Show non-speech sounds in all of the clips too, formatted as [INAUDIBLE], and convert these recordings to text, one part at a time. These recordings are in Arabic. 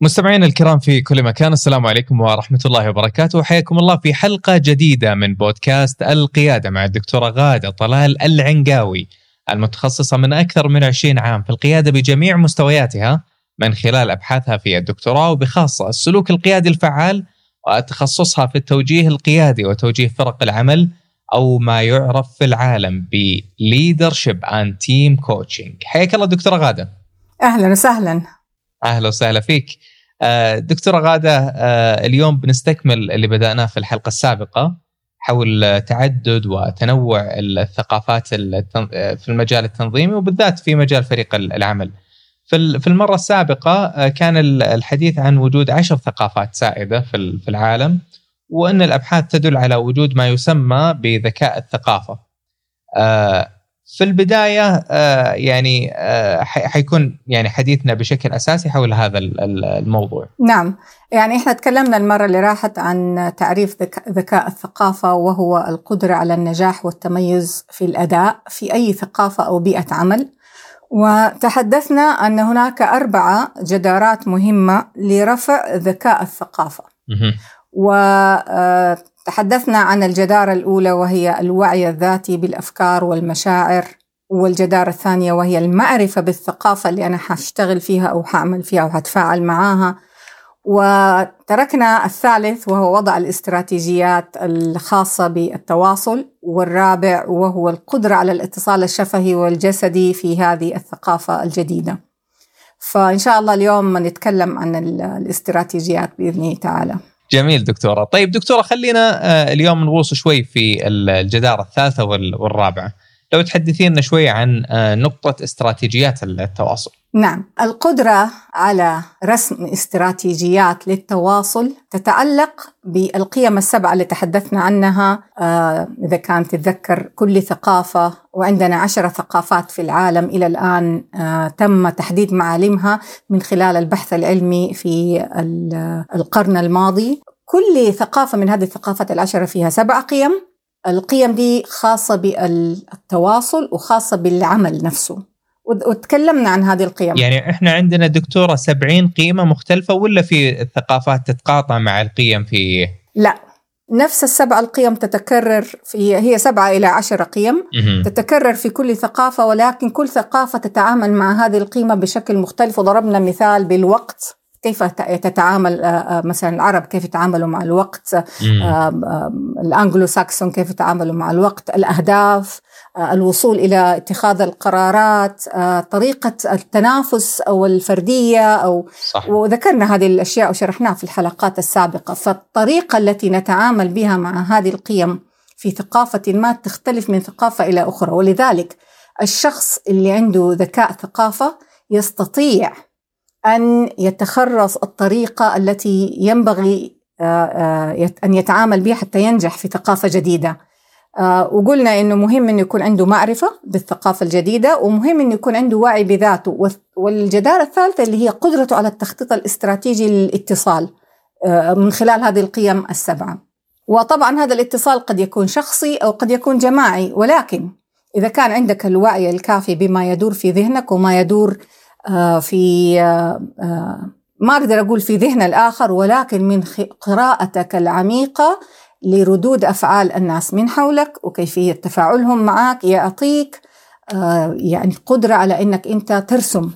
مستمعينا الكرام في كل مكان السلام عليكم ورحمة الله وبركاته. وحياكم الله في حلقة جديدة من بودكاست القيادة مع الدكتورة غادة طلال العنقاوي المتخصصة من أكثر من 20 عام في القيادة بجميع مستوياتها من خلال أبحاثها في الدكتوراه وبخاصة السلوك القيادي الفعال وتخصصها في التوجيه القيادي وتوجيه فرق العمل أو ما يعرف في العالم ب Leadership and Team Coaching. حياك الله دكتورة غادة. أهلا وسهلا. أهلا وسهلا فيك آه، دكتوره غادة آه، اليوم بنستكمل اللي بدأناه في الحلقة السابقة حول تعدد وتنوع الثقافات في المجال التنظيمي وبالذات في مجال فريق العمل. في المرة السابقة آه، كان الحديث عن وجود عشر ثقافات سائدة في العالم وأن الأبحاث تدل على وجود ما يسمى بذكاء الثقافة. في البداية آه، يعني آه، حيكون يعني حديثنا بشكل أساسي حول هذا الموضوع. نعم، يعني إحنا تكلمنا المرة اللي راحت عن تعريف ذكاء الثقافة وهو القدرة على النجاح والتميز في الأداء في أي ثقافة أو بيئة عمل. وتحدثنا أن هناك أربعة جدارات مهمة لرفع ذكاء الثقافة. و آه، تحدثنا عن الجدارة الأولى وهي الوعي الذاتي بالأفكار والمشاعر والجدارة الثانية وهي المعرفة بالثقافة اللي أنا حأشتغل فيها أو حعمل فيها أو حتفاعل معاها. وتركنا الثالث وهو وضع الاستراتيجيات الخاصة بالتواصل والرابع وهو القدرة على الاتصال الشفهي والجسدي في هذه الثقافة الجديدة. فإن شاء الله اليوم نتكلم عن الاستراتيجيات بإذن الله تعالى. جميل دكتورة. طيب دكتورة خلينا آه، اليوم نغوص شوي في الجداره الثالثة والرابعة. لو تحدثينا شوي عن آه، نقطة استراتيجيات التواصل. نعم. القدرة على رسم استراتيجيات للتواصل تتعلق بالقيم السبعة اللي تحدثنا عنها. آه إذا كانت تتذكر كل ثقافة وعندنا عشرة ثقافات في العالم إلى الآن آه تم تحديد معالمها من خلال البحث العلمي في القرن الماضي. كل ثقافة من هذه الثقافات العشرة فيها سبع قيم. القيم دي خاصة بالتواصل وخاصة بالعمل نفسه. وتكلمنا عن هذه القيم. يعني إحنا عندنا دكتورة 70 قيمة مختلفة ولا في الثقافات تتقاطع مع القيم في لا نفس السبع القيم تتكرر في هي سبعة إلى عشرة قيم تتكرر في كل ثقافة ولكن كل ثقافة تتعامل مع هذه القيمة بشكل مختلف. وضربنا مثال بالوقت. كيف تتعامل آه، آه، مثلا العرب كيف يتعاملوا مع الوقت؟ آه، الانجلو ساكسون كيف يتعاملوا مع الوقت؟ الأهداف الوصول إلى اتخاذ القرارات طريقة التنافس أو الفردية أو صح. وذكرنا هذه الأشياء وشرحناها في الحلقات السابقة. فالطريقة التي نتعامل بها مع هذه القيم في ثقافة ما تختلف من ثقافة إلى أخرى. ولذلك الشخص اللي عنده ذكاء ثقافة يستطيع أن يتخرص الطريقة التي ينبغي آه، آه، أن يتعامل بها حتى ينجح في ثقافة جديدة آه، وقلنا إنه مهم إنه يكون عنده معرفة بالثقافة الجديدة ومهم إنه يكون عنده وعي بذاته والجدارة الثالثة اللي هي قدرته على التخطيط الاستراتيجي للاتصال من خلال هذه القيم السبعة. وطبعا هذا الاتصال قد يكون شخصي أو قد يكون جماعي ولكن إذا كان عندك الوعي الكافي بما يدور في ذهنك وما يدور في آه، آه، ما أقدر أقول في ذهن الآخر ولكن من قراءتك العميقة لردود أفعال الناس من حولك وكيفية تفاعلهم معك. يعطيك يعني قدرة على أنك أنت ترسم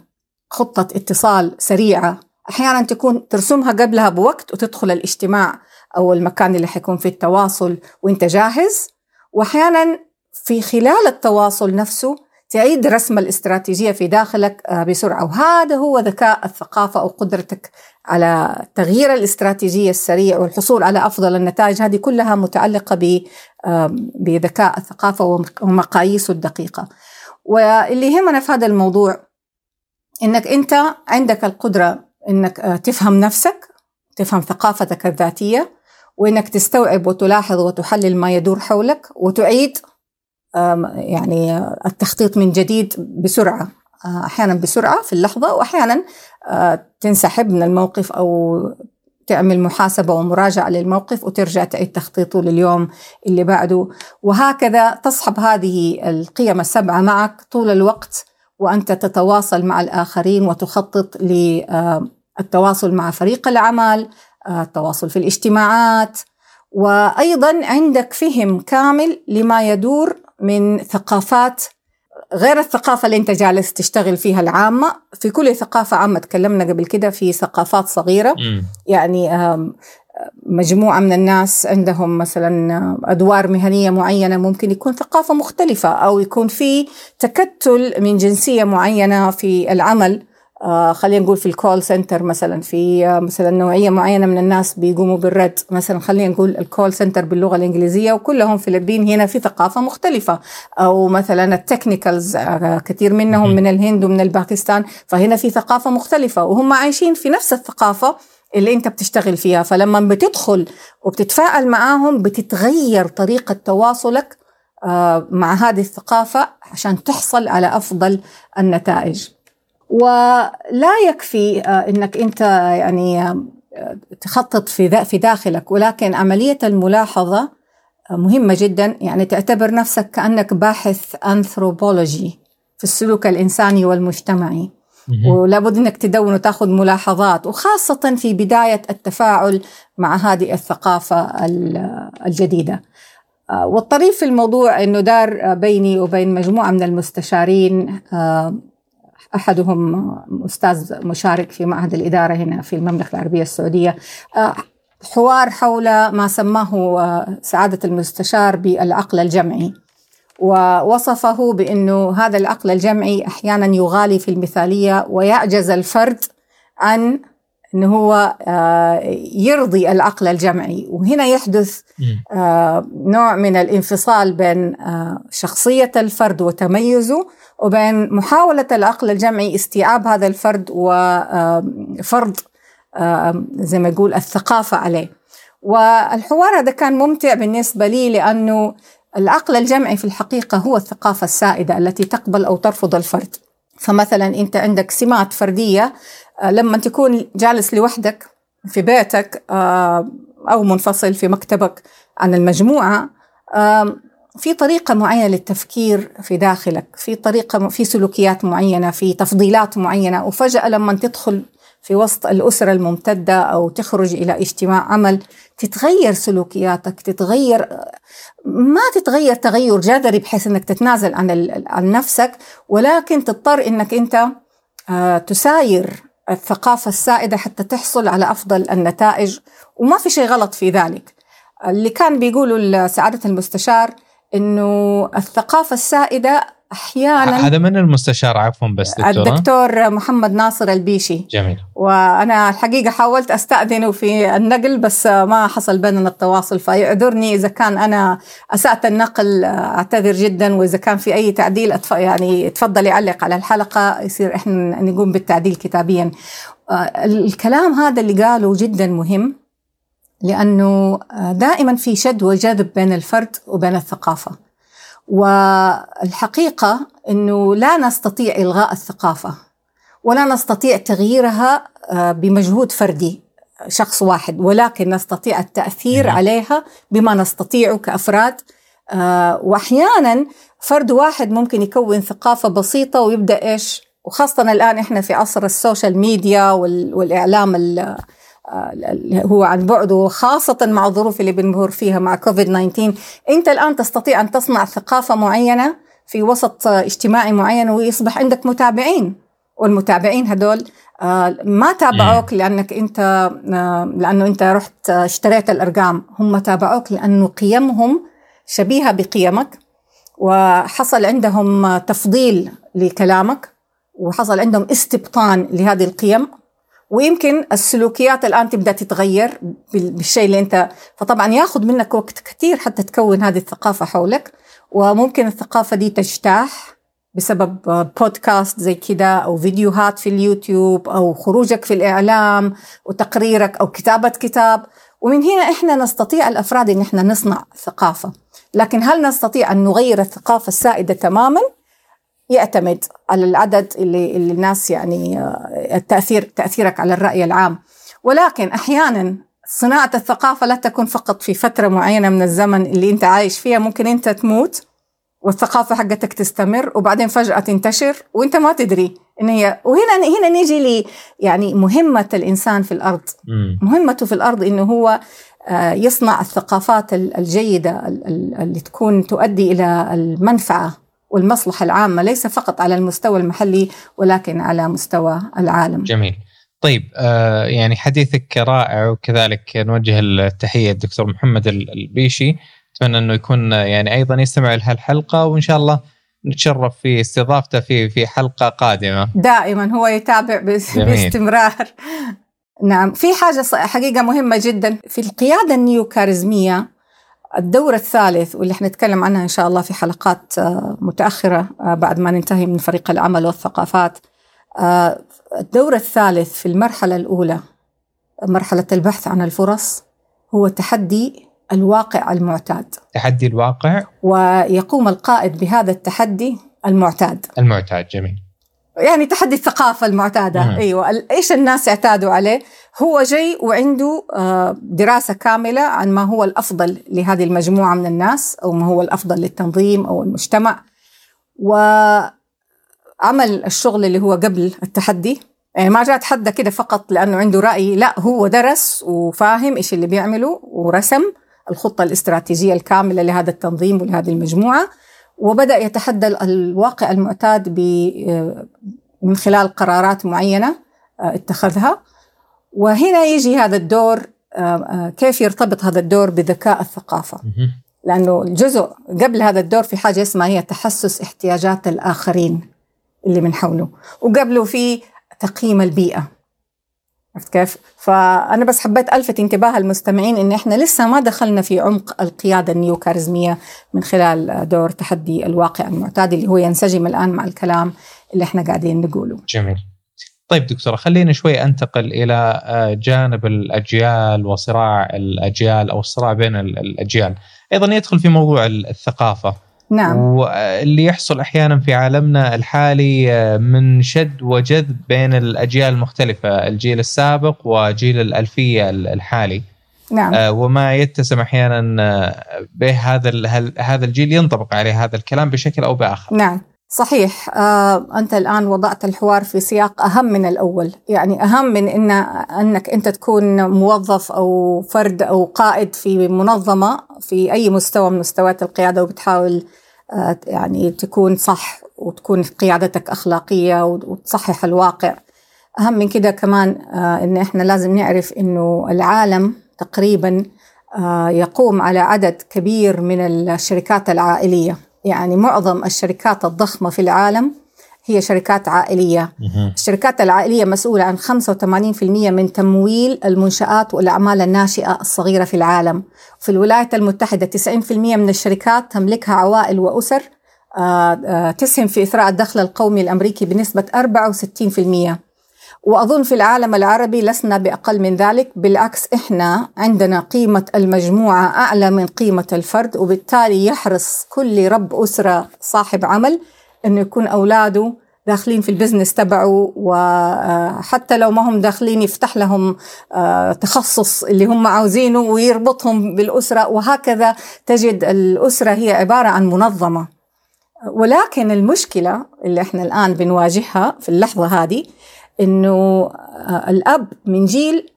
خطة اتصال سريعة. أحيانا تكون ترسمها قبلها بوقت وتدخل الاجتماع أو المكان اللي حيكون فيه التواصل وأنت جاهز. وأحيانا في خلال التواصل نفسه تعيد رسم الاستراتيجية في داخلك آه، بسرعة. وهذا هو ذكاء الثقافة أو قدرتك على تغيير الاستراتيجية السريع والحصول على أفضل النتائج. هذه كلها متعلقة بذكاء الثقافة ومقاييسه الدقيقة. واللي يهمنا في هذا الموضوع إنك أنت عندك القدرة إنك آه، تفهم نفسك تفهم ثقافتك الذاتية وإنك تستوعب وتلاحظ وتحلل ما يدور حولك وتعيد يعني التخطيط من جديد بسرعة. آه، أحيانا بسرعة في اللحظة واحيانا آه، تنسحب من الموقف أو تعمل محاسبة ومراجعة للموقف وترجع تعيد تخطيطه لليوم اللي بعده. وهكذا تصحب هذه القيم السبعة معك طول الوقت وأنت تتواصل مع الآخرين وتخطط للتواصل مع فريق العمل التواصل في الاجتماعات. وأيضا عندك فهم كامل لما يدور من ثقافات غير الثقافة اللي أنت جالس تشتغل فيها العامة. في كل ثقافة عامة تكلمنا قبل كده في ثقافات صغيرة. م. يعني مجموعة من الناس عندهم مثلا أدوار مهنية معينة. ممكن يكون ثقافة مختلفة أو يكون في تكتل من جنسية معينة في العمل. خلينا نقول في ال call center مثلا في آه مثلا نوعية معينة من الناس بيقوموا بالرد. مثلا خلينا نقول ال call center باللغة الإنجليزية وكلهم فلبين هنا في ثقافة مختلفة. أو مثلا ال technicals آه كثير منهم من الهند ومن الباكستان فهنا في ثقافة مختلفة. وهم عايشين في نفس الثقافة اللي أنت بتشتغل فيها. فلما بتدخل وبتتفاعل معاهم بتتغير طريقة تواصلك آه مع هذه الثقافة عشان تحصل على أفضل النتائج. ولا يكفي آه، إنك أنت يعني آه، تخطط في في داخلك. ولكن عملية الملاحظة آه، مهمة جدا. يعني تعتبر نفسك كأنك باحث انثروبولوجي في السلوك الإنساني والمجتمعي. ولابد إنك تدون وتأخذ ملاحظات وخاصة في بداية التفاعل مع هذه الثقافة الجديدة. والطريف في الموضوع إنه دار بيني وبين مجموعة من المستشارين أحدهم أستاذ مشارك في معهد الإدارة هنا في المملكة العربية السعودية. آه، حوار حول ما سماه آه، سعادة المستشار بالعقل الجمعي. ووصفه بأنه هذا العقل الجمعي أحيانا يغالي في المثالية ويعجز الفرد عن إنه هو آه، يرضي العقل الجمعي. وهنا يحدث نوع من الانفصال بين شخصية الفرد وتميزه وبين محاولة العقل الجمعي استيعاب هذا الفرد وفرض زي ما يقول الثقافة عليه. والحوار هذا كان ممتع بالنسبة لي لأنه العقل الجمعي في الحقيقة هو الثقافة السائدة التي تقبل أو ترفض الفرد. فمثلا أنت عندك سمات فردية لما تكون جالس لوحدك في بيتك أو منفصل في مكتبك عن المجموعة في طريقة معينة للتفكير في داخلك في طريقة في سلوكيات معينة في تفضيلات معينة. وفجأة لما تدخل في وسط الأسرة الممتدة أو تخرج إلى اجتماع عمل تتغير سلوكياتك تتغير ما تتغير تغير جذري بحيث أنك تتنازل عن, عن نفسك ولكن تضطر أنك أنت آه، تساير الثقافة السائدة حتى تحصل على أفضل النتائج وما في شيء غلط في ذلك. اللي كان بيقولوا سعادة المستشار إنه الثقافة السائدة أحيانا هذا من المستشار عفوا بس دكتورة؟ الدكتور محمد ناصر البيشي. جميل. وأنا الحقيقة حاولت أستأذنه في النقل بس ما حصل بيننا التواصل فيعذرني إذا كان أنا أسأت النقل أعتذر جدا وإذا كان في أي تعديل أتف... يعني تفضل يعلق على الحلقة يصير إحنا نقوم بالتعديل كتابيا. الكلام هذا اللي قاله جدا مهم لأنه دائما في شد وجذب بين الفرد وبين الثقافة. والحقيقة أنه لا نستطيع إلغاء الثقافة ولا نستطيع تغييرها آه، بمجهود فردي شخص واحد ولكن نستطيع التأثير عليها بما نستطيعه كأفراد. آه، وأحيانا فرد واحد ممكن يكون ثقافة بسيطة ويبدأ إيش وخاصة الآن إحنا في عصر ال social media والإعلام هو عن بعد وخاصة مع الظروف اللي بنمر فيها مع كوفيد 19 أنت الآن تستطيع أن تصنع ثقافة معينة في وسط اجتماعي معين ويصبح عندك متابعين والمتابعين هدول آه، ما تابعوك لأنك أنت آه، لأنه أنت رحت اشتريت الأرقام. هم تابعوك لأنه قيمهم شبيهة بقيمك وحصل عندهم تفضيل لكلامك وحصل عندهم استبطان لهذه القيم. ويمكن السلوكيات الآن تبدأ تتغير بالشيء اللي أنت فطبعا ياخذ منك وقت كثير حتى تكون هذه الثقافة حولك وممكن الثقافة دي تجتاح بسبب بودكاست زي كده أو فيديوهات في اليوتيوب أو خروجك في الإعلام وتقريرك أو كتابة كتاب. ومن هنا إحنا نستطيع الأفراد إن إحنا نصنع ثقافة. لكن هل نستطيع أن نغير الثقافة السائدة تماما؟ يعتمد على العدد اللي, اللي الناس يعني آه، التاثير تأثيرك على الرأي العام. ولكن أحيانا صناعة الثقافة لا تكون فقط في فترة معينة من الزمن اللي أنت عايش فيها. ممكن أنت تموت والثقافة حقتك تستمر وبعدين فجأة تنتشر وأنت ما تدري إن هي وهنا هنا نيجي ل يعني مهمة الإنسان في الأرض. مهمته في الأرض إنه هو آه، يصنع الثقافات الجيدة اللي تكون تؤدي إلى المنفعة. والمصلحة العامة ليس فقط على المستوى المحلي ولكن على مستوى العالم. جميل. طيب آه يعني حديثك رائع وكذلك نوجه التحية الدكتور محمد البيشي. أتمنى أنه يكون يعني أيضا يستمع لهالحلقه وإن شاء الله نتشرف في استضافته في في حلقة قادمة. دائما هو يتابع باستمرار. نعم. في حاجة حقيقة مهمة جدا. في القيادة النيوكاريزمية الدور الثالث واللي حنتكلم عنها إن شاء الله في حلقات آه، متأخرة آه، بعد ما ننتهي من فريق العمل والثقافات. آه، الدور الثالث في المرحلة الأولى مرحلة البحث عن الفرص هو تحدي الواقع المعتاد. تحدي الواقع. ويقوم القائد بهذا التحدي المعتاد. المعتاد جميل. يعني تحدي الثقافة المعتادة. مم. أيوة. إيش الناس اعتادوا عليه؟ هو جاي وعنده آه، دراسة كاملة عن ما هو الأفضل لهذه المجموعة من الناس أو ما هو الأفضل للتنظيم أو المجتمع. وعمل الشغل اللي هو قبل التحدي. يعني ما جاء تحدى كده فقط لأنه عنده رأي. لا هو درس وفاهم إيش اللي بيعمله ورسم الخطة الاستراتيجية الكاملة لهذا التنظيم ولهذه المجموعة. وبدأ يتحدى الواقع المعتاد من خلال قرارات معينة آه، اتخذها. وهنا يجي هذا الدور آه، آه، كيف يرتبط هذا الدور بذكاء الثقافة. لأنه الجزء قبل هذا الدور في حاجة اسمها هي تحسس احتياجات الآخرين اللي من حوله. وقبله في تقييم البيئة. عرفت كيف؟ فأنا بس حبيت ألفت انتباه المستمعين إن إحنا لسه ما دخلنا في عمق القيادة النيوكاريزمية من خلال دور تحدي الواقع المعتاد اللي هو ينسجم الآن مع الكلام اللي إحنا قاعدين نقوله. جميل. طيب دكتورة خلينا شوي أنتقل إلى آه، جانب الأجيال وصراع الأجيال أو الصراع بين الأجيال أيضا يدخل في موضوع الثقافة نعم. واللي يحصل أحيانا في عالمنا الحالي آه، من شد وجذب بين الأجيال المختلفة الجيل السابق وجيل الألفية الحالي. نعم. آه، وما يتسم أحيانا آه، به هذا هذا الجيل ينطبق عليه هذا الكلام بشكل أو بآخر. نعم. صحيح. آه، أنت الآن وضعت الحوار في سياق أهم من الأول. يعني أهم من إن أنك أنت تكون موظف أو فرد أو قائد في منظمة في أي مستوى من مستويات القيادة وبتحاول آه، يعني تكون صح وتكون قيادتك أخلاقية وتصحح الواقع. أهم من كده كمان آه، إن إحنا لازم نعرف إنه العالم تقريبا آه، يقوم على عدد كبير من الشركات العائلية. يعني معظم الشركات الضخمة في العالم هي شركات عائلية. الشركات العائلية مسؤولة عن 85% من تمويل المنشآت والأعمال الناشئة الصغيرة في العالم. في الولايات المتحدة 90% من الشركات تملكها عوائل وأسر. آه، آه، تسهم في إثراء الدخل القومي الأمريكي بنسبة 64% وأظن في العالم العربي لسنا بأقل من ذلك. بالعكس إحنا عندنا قيمة المجموعة أعلى من قيمة الفرد وبالتالي يحرص كل رب أسرة صاحب عمل إنه يكون أولاده داخلين في البزنس تبعه وحتى لو ما هم داخلين يفتح لهم آه، تخصص اللي هم عاوزينه ويربطهم بالأسرة وهكذا تجد الأسرة هي عبارة عن منظمة. ولكن المشكلة اللي إحنا الآن بنواجهها في اللحظة هذه إنه آه، الأب من جيل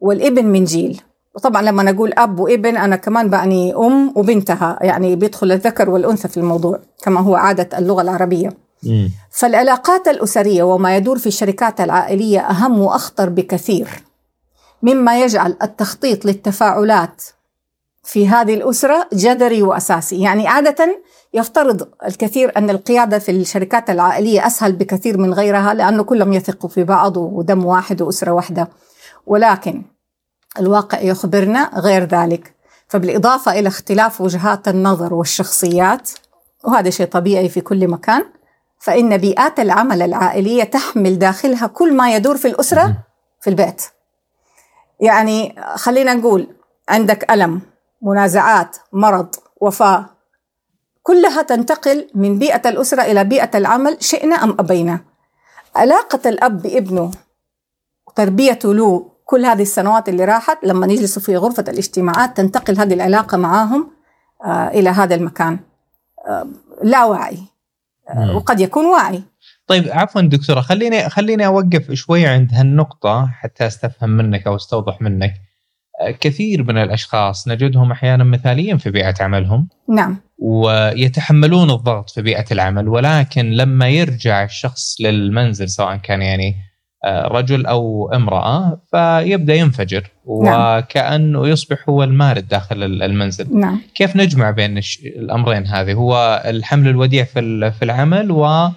والابن من جيل. وطبعا لما نقول أب وإبن أنا كمان بعني أم وبنتها يعني بيدخل الذكر والأنثى في الموضوع كما هو عادة اللغة العربية. م. فالعلاقات الأسرية وما يدور في الشركات العائلية أهم وأخطر بكثير مما يجعل التخطيط للتفاعلات في هذه الأسرة جذري وأساسي. يعني عادة يفترض الكثير أن القيادة في الشركات العائلية أسهل بكثير من غيرها لأنه كلهم يثقوا في بعض ودم واحد وأسرة واحدة. ولكن الواقع يخبرنا غير ذلك. فبالإضافة إلى اختلاف وجهات النظر والشخصيات وهذا شيء طبيعي في كل مكان فإن بيئات العمل العائلية تحمل داخلها كل ما يدور في الأسرة في البيت. يعني خلينا نقول عندك ألم منازعات مرض وفاة كلها تنتقل من بيئة الأسرة إلى بيئة العمل شئنا أم أبينا. علاقة الأب بابنه وتربيته له كل هذه السنوات اللي راحت لما يجلسوا في غرفة الاجتماعات تنتقل هذه العلاقة معاهم آه إلى هذا المكان. آه لا وعي. آه وقد يكون واعي طيب عفوا دكتورة خليني خليني أوقف شوي عند هالنقطة حتى أستفهم منك أو أستوضح منك. كثير من الأشخاص نجدهم أحيانا مثاليين في بيئة عملهم. نعم. ويتحملون الضغط في بيئة العمل ولكن لما يرجع الشخص للمنزل سواء كان يعني رجل أو امرأة فيبدأ ينفجر نعم. وكأنه يصبح هو المارد داخل المنزل نعم. كيف نجمع بين الأمرين هذه هو الحمل الوديع في في العمل و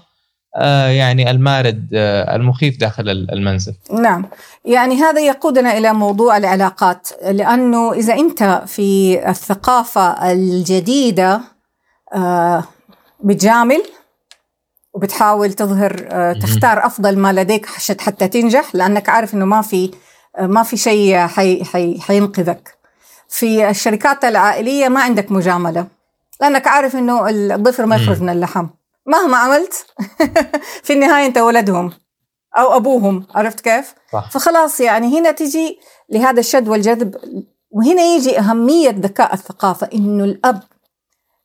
آه، يعني المارد آه، المخيف داخل المنزل نعم يعني هذا يقودنا إلى موضوع العلاقات لأنه إذا أنت في الثقافة الجديدة آه، بتجامل وبتحاول تظهر تختار أفضل ما لديك حتى تنجح لأنك عارف أنه ما في ما في شيء حي حي حينقذك في الشركات العائلية ما عندك مجاملة لأنك عارف أنه الضفر ما يخرج من اللحم مهما عملت [LAUGHS] في النهاية أنت ولدهم أو أبوهم عرفت كيف؟ صح. فخلاص يعني هنا تجي لهذا الشد والجذب وهنا يجي أهمية ذكاء الثقافة إنه الأب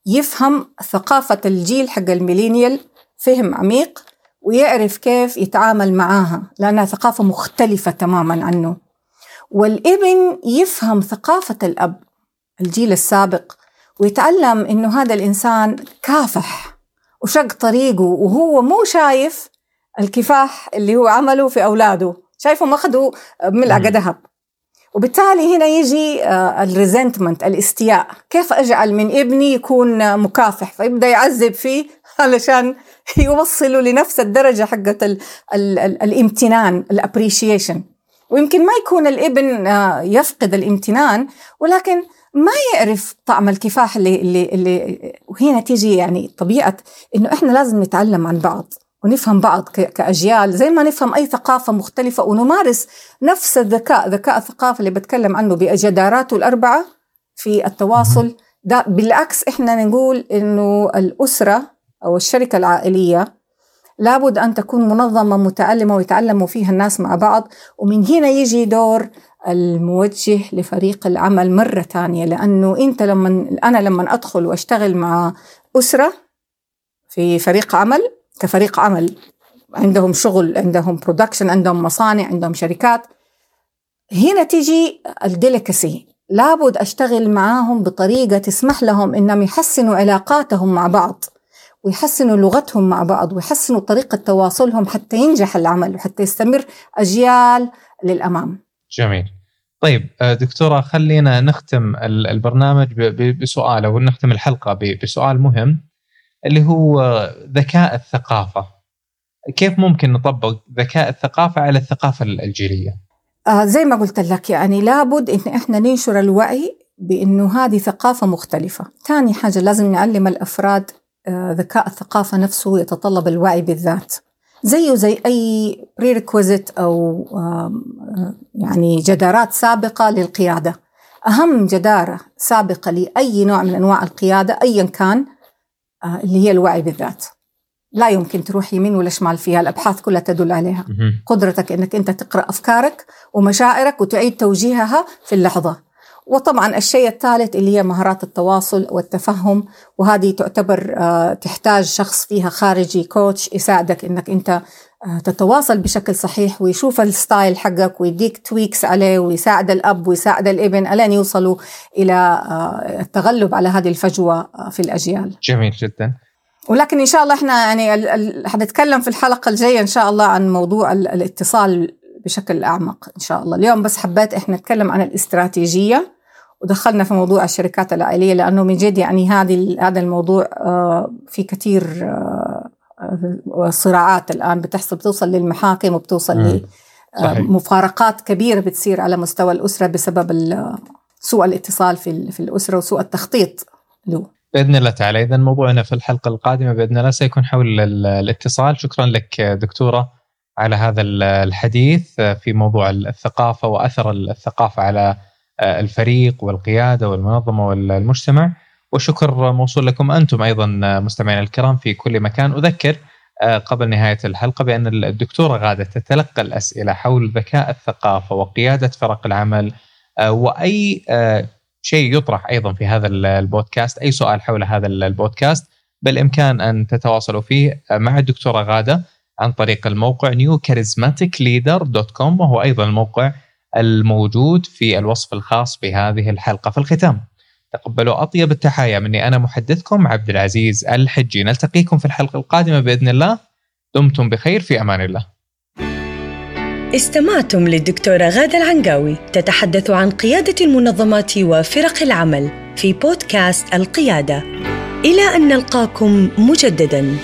يفهم ثقافة الجيل حق الميلينيال فهم عميق ويعرف كيف يتعامل معاها لأنها ثقافة مختلفة تماما عنه. والإبن يفهم ثقافة الأب الجيل السابق ويتعلم إنه هذا الإنسان كافح وشق طريقه وهو مو شايف الكفاح اللي هو عمله في أولاده شايفهم أخذوا ملعقة ذهب وبالتالي هنا يجي آه، ال resentment الاستياء. كيف أجعل من ابني يكون مكافح؟ فيبدأ يعذب فيه [LAUGHS] علشان [LAUGHS] يوصله لنفس الدرجة حقت ال ال ال الامتنان ال appreciation ويمكن ما يكون الابن آه، يفقد الامتنان ولكن ما يعرف طعم الكفاح اللي اللي اللي وهنا تيجي يعني طبيعة إنه إحنا لازم نتعلم عن بعض ونفهم بعض كأجيال. زي ما نفهم أي ثقافة مختلفة ونمارس نفس الذكاء ذكاء الثقافه اللي بتكلم عنه بجداراته الأربعة في التواصل. ده بالعكس إحنا نقول إنه الأسرة أو الشركة العائلية لابد أن تكون منظمة متعلمه ويتعلموا فيها الناس مع بعض. ومن هنا يجي دور الموجه لفريق العمل مرة ثانية لأنه أنت لما أنا لما أدخل وأشتغل مع أسرة في فريق عمل كفريق عمل عندهم شغل عندهم production عندهم مصانع عندهم شركات هنا تيجي ال delicacy. لابد أشتغل معاهم بطريقة تسمح لهم إنهم يحسنوا علاقاتهم مع بعض. ويحسنوا لغتهم مع بعض ويحسنوا طريقة تواصلهم حتى ينجح العمل وحتى يستمر. أجيال للأمام. جميل. طيب آه، دكتورة خلينا نختم البرنامج بسؤال أو نختم الحلقة بسؤال مهم اللي هو ذكاء الثقافة. كيف ممكن نطبق ذكاء الثقافة على الثقافة الجيلية؟ آه زي ما قلت لك يعني لابد إن إحنا ننشر الوعي بأنه هذه ثقافة مختلفة، ثاني حاجة لازم نعلم الأفراد آه ذكاء الثقافة نفسه يتطلب الوعي بالذات. زيه زي أي بريريكوزيت أو يعني جدارات سابقة للقيادة. أهم جدارة سابقة لأي نوع من أنواع القيادة أيا كان آه، اللي هي الوعي بالذات. لا يمكن تروح يمين ولا شمال فيها الأبحاث كلها تدل عليها. قدرتك أنك أنت تقرأ أفكارك ومشاعرك وتعيد توجيهها في اللحظة. وطبعا الشيء الثالث اللي هي مهارات التواصل والتفهم وهذه تعتبر آه، تحتاج شخص فيها خارجي coach يساعدك إنك أنت آه، تتواصل بشكل صحيح ويشوف ال style حقك ويديك tweaks عليه ويساعد الأب ويساعد الابن ألين يوصلوا إلى آه، التغلب على هذه الفجوة في الأجيال. جميل جدا. ولكن إن شاء الله إحنا يعني حنتكلم في الحلقة الجاية إن شاء الله عن موضوع الاتصال بشكل أعمق إن شاء الله، اليوم بس حبيت إحنا نتكلم عن الاستراتيجية ودخلنا في موضوع الشركات العائلية لأنه من جد يعني هذه هذا الموضوع آه، في كثير آه، صراعات الآن بتحصل بتوصل للمحاكم وبتوصل لمفارقات آه، كبيرة بتصير على مستوى الأسرة بسبب سوء الاتصال في في الأسرة وسوء التخطيط له. بإذن الله تعالى. اذا موضوعنا في الحلقة القادمة بإذن الله سيكون حول الاتصال. شكرا لك دكتورة على هذا الحديث في موضوع الثقافة وأثر الثقافة على الفريق والقيادة والمنظمة والمجتمع. والشكر موصول لكم أنتم أيضا مستمعينا الكرام في كل مكان. أذكر قبل نهاية الحلقة بأن الدكتورة غادة تتلقى الأسئلة حول ذكاء الثقافة وقيادة فرق العمل وأي شيء يطرح أيضا في هذا البودكاست أي سؤال حول هذا البودكاست بالإمكان أن تتواصلوا فيه مع الدكتورة غادة عن طريق الموقع newcharismaticleader.com وهو أيضا الموقع الموجود في الوصف الخاص بهذه الحلقة. في الختام تقبلوا أطيب التحايا مني أنا محدثكم عبد العزيز الحجي. نلتقيكم في الحلقة القادمة بإذن الله. دمتم بخير في أمان الله. استمعتم للدكتورة غادة العنقاوي تتحدث عن قيادة المنظمات وفرق العمل في بودكاست القيادة. إلى أن نلقاكم مجدداً.